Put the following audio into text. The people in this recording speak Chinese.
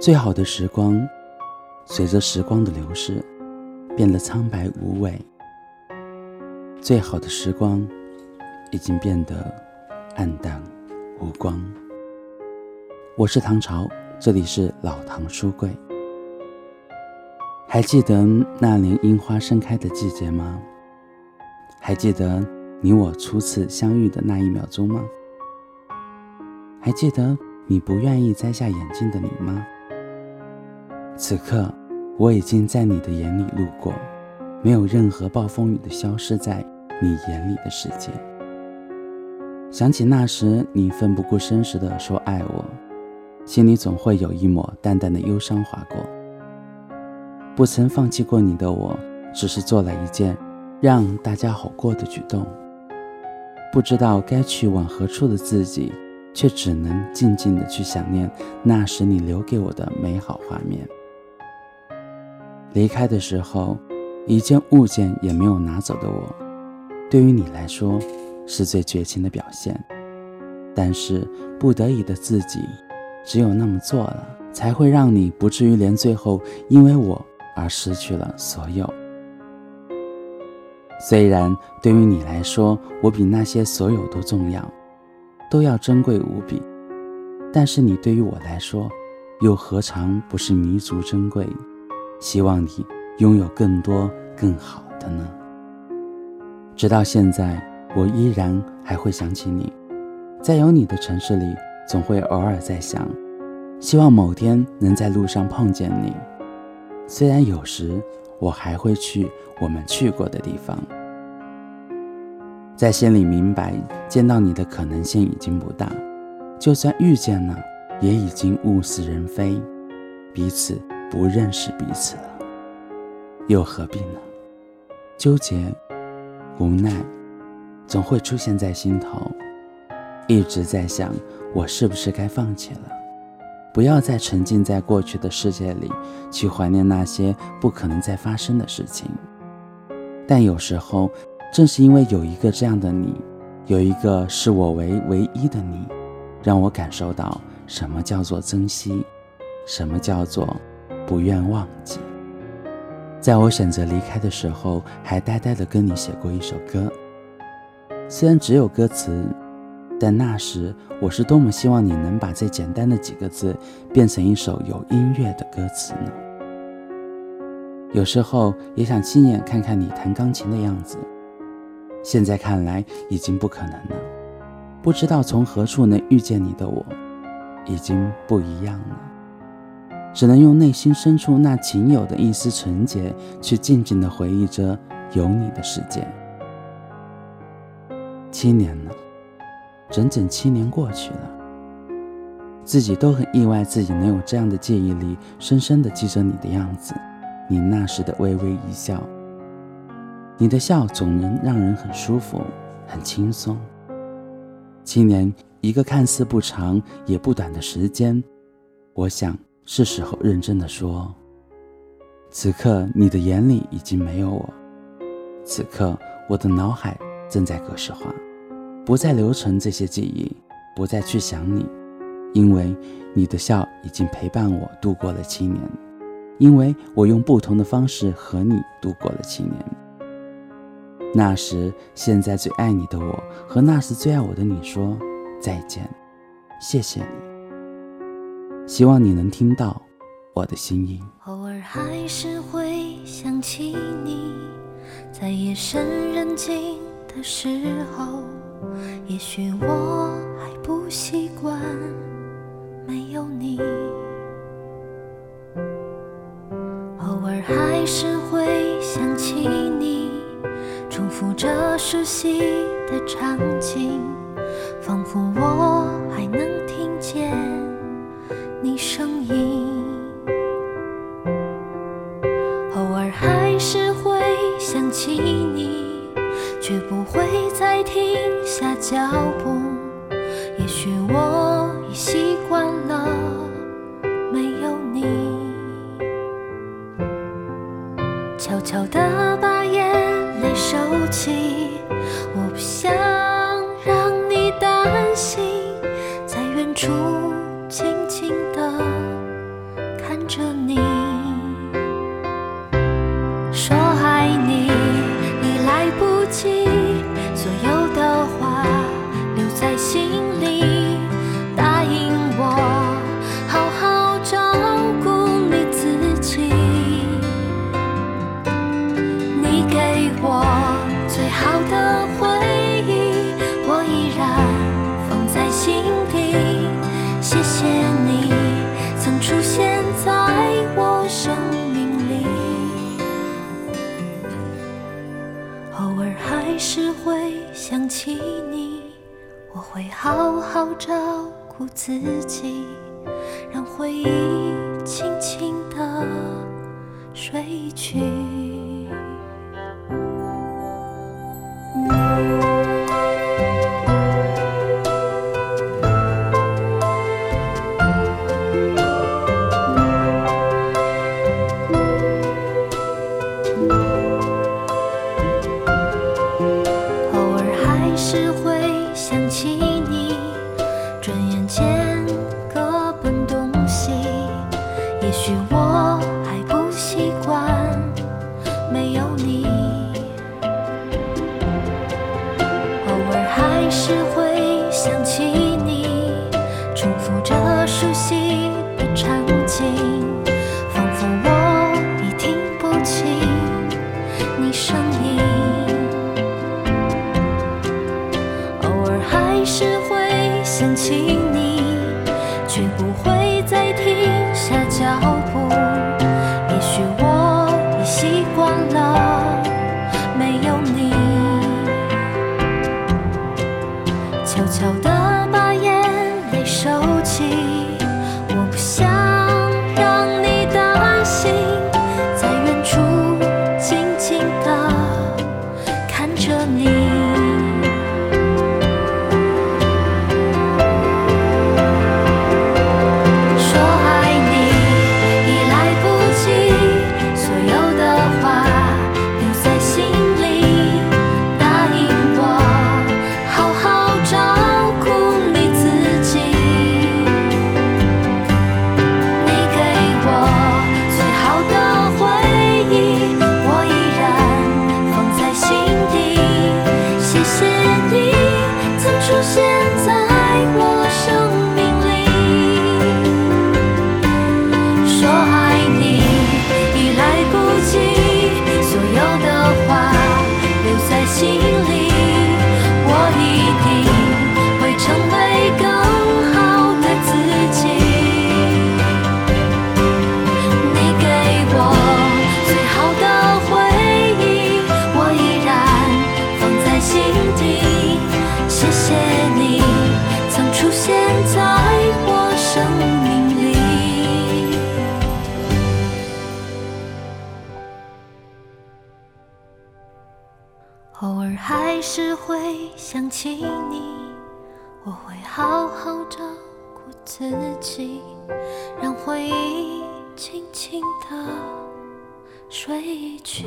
最好的时光，随着时光的流逝，变得苍白无味。最好的时光，已经变得暗淡无光。我是唐朝，这里是老唐书柜。还记得那年樱花盛开的季节吗？还记得你我初次相遇的那一秒钟吗？还记得你不愿意摘下眼镜的你吗？此刻，我已经在你的眼里路过，没有任何暴风雨的消失在你眼里的世界。想起那时你奋不顾身时的说爱我，心里总会有一抹淡淡的忧伤划过。不曾放弃过你的我，只是做了一件让大家好过的举动。不知道该去往何处的自己，却只能静静的去想念那时你留给我的美好画面。离开的时候，一件物件也没有拿走的我，对于你来说是最绝情的表现。但是不得已的自己，只有那么做了，才会让你不至于连最后因为我而失去了所有。虽然对于你来说，我比那些所有都重要，都要珍贵无比，但是你对于我来说，又何尝不是弥足珍贵？希望你拥有更多更好的呢。直到现在，我依然还会想起你，在有你的城市里，总会偶尔在想，希望某天能在路上碰见你。虽然有时我还会去我们去过的地方，在心里明白，见到你的可能性已经不大，就算遇见了，也已经物是人非，彼此。不认识彼此了，又何必呢？纠结、无奈，总会出现在心头。一直在想，我是不是该放弃了？不要再沉浸在过去的世界里，去怀念那些不可能再发生的事情。但有时候，正是因为有一个这样的你，有一个视我为唯一的你，让我感受到什么叫做珍惜，什么叫做……不愿忘记，在我选择离开的时候，还呆呆地跟你写过一首歌。虽然只有歌词，但那时我是多么希望你能把这简单的几个字变成一首有音乐的歌词呢？有时候也想亲眼看看你弹钢琴的样子，现在看来已经不可能了。不知道从何处能遇见你的我，已经不一样了。只能用内心深处那仅有的一丝纯洁，去静静的回忆着有你的世界。七年了，整整七年过去了，自己都很意外，自己能有这样的记忆力，深深的记着你的样子，你那时的微微一笑。你的笑总能让人很舒服，很轻松。七年，一个看似不长也不短的时间，我想。是时候认真的说，此刻你的眼里已经没有我，此刻我的脑海正在格式化，不再留存这些记忆，不再去想你，因为你的笑已经陪伴我度过了七年，因为我用不同的方式和你度过了七年。那时现在最爱你的我和那时最爱我的你说再见，谢谢你。希望你能听到我的心音。偶尔还是会想起你在夜深人静的时候也许我还不习惯没有你。偶尔还是会想起你重复着熟悉的场景仿佛我还能听见。你声音，偶尔还是会想起你，却不会再停下脚步。照顾自己让回忆轻轻地睡去。许我。会想起你我会好好照顾自己让回忆轻轻地睡去。